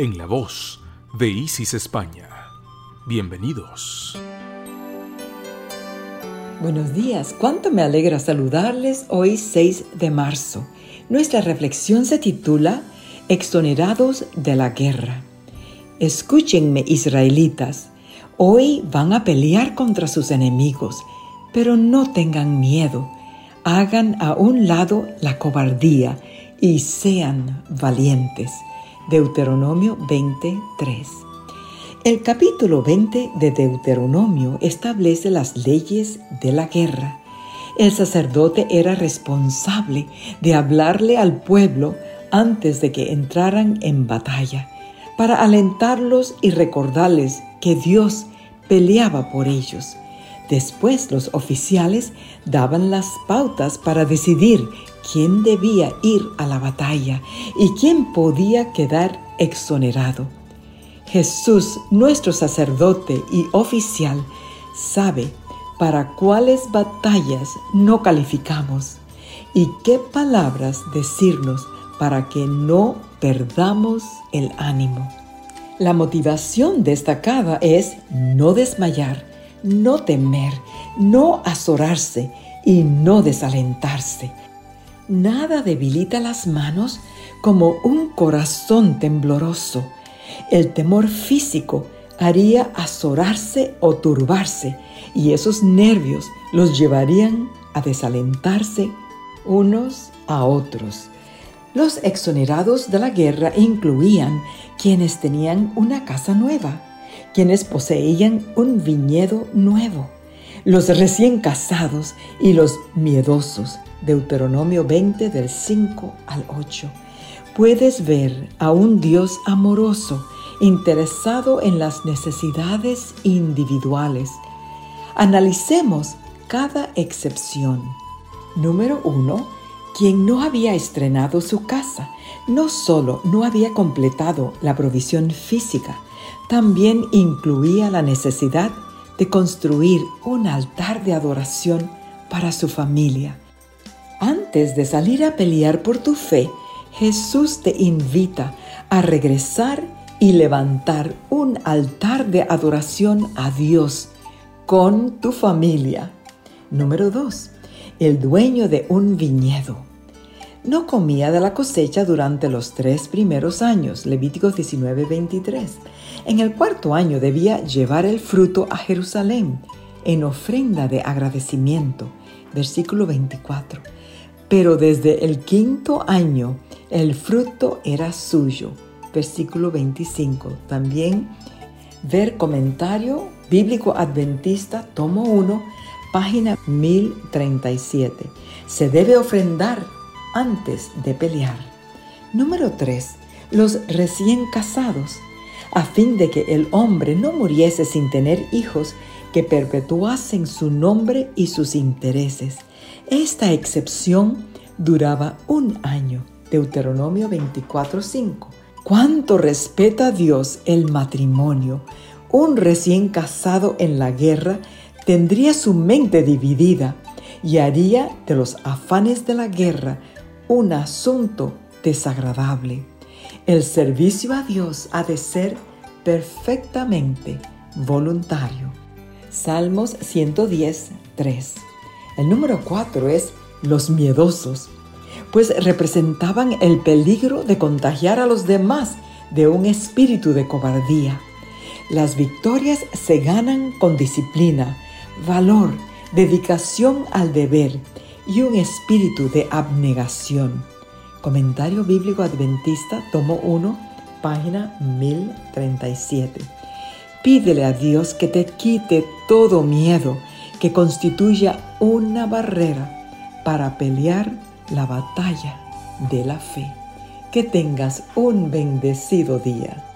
en la voz de Isis España. Bienvenidos. Buenos días, cuánto me alegra saludarles hoy 6 de marzo. Nuestra reflexión se titula Exonerados de la guerra. Escúchenme, israelitas, hoy van a pelear contra sus enemigos, pero no tengan miedo. Hagan a un lado la cobardía y sean valientes. Deuteronomio 23. El capítulo 20 de Deuteronomio establece las leyes de la guerra. El sacerdote era responsable de hablarle al pueblo antes de que entraran en batalla, para alentarlos y recordarles que Dios peleaba por ellos. Después los oficiales daban las pautas para decidir quién debía ir a la batalla y quién podía quedar exonerado. Jesús, nuestro sacerdote y oficial, sabe para cuáles batallas no calificamos y qué palabras decirnos para que no perdamos el ánimo. La motivación destacada es no desmayar, no temer, no azorarse y no desalentarse nada debilita las manos como un corazón tembloroso. El temor físico haría azorarse o turbarse y esos nervios los llevarían a desalentarse unos a otros. Los exonerados de la guerra incluían quienes tenían una casa nueva, quienes poseían un viñedo nuevo, los recién casados y los miedosos, Deuteronomio 20 del 5 al 8, puedes ver a un Dios amoroso, interesado en las necesidades individuales. Analicemos cada excepción. Número 1. Quien no había estrenado su casa, no solo no había completado la provisión física, también incluía la necesidad de construir un altar de adoración para su familia. Antes de salir a pelear por tu fe, Jesús te invita a regresar y levantar un altar de adoración a Dios con tu familia. Número 2. El dueño de un viñedo. No comía de la cosecha durante los tres primeros años, Levíticos 19:23. En el cuarto año debía llevar el fruto a Jerusalén en ofrenda de agradecimiento, versículo 24 pero desde el quinto año el fruto era suyo. Versículo 25. También ver comentario bíblico adventista, tomo 1, página 1037. Se debe ofrendar antes de pelear. Número 3. Los recién casados, a fin de que el hombre no muriese sin tener hijos que perpetuasen su nombre y sus intereses esta excepción duraba un año. Deuteronomio 24:5. ¿Cuánto respeta Dios el matrimonio? Un recién casado en la guerra tendría su mente dividida y haría de los afanes de la guerra un asunto desagradable. El servicio a Dios ha de ser perfectamente voluntario. Salmos 110, 3. El número cuatro es los miedosos, pues representaban el peligro de contagiar a los demás de un espíritu de cobardía. Las victorias se ganan con disciplina, valor, dedicación al deber y un espíritu de abnegación. Comentario Bíblico Adventista, tomo 1, página 1037. Pídele a Dios que te quite todo miedo que constituya una barrera para pelear la batalla de la fe. Que tengas un bendecido día.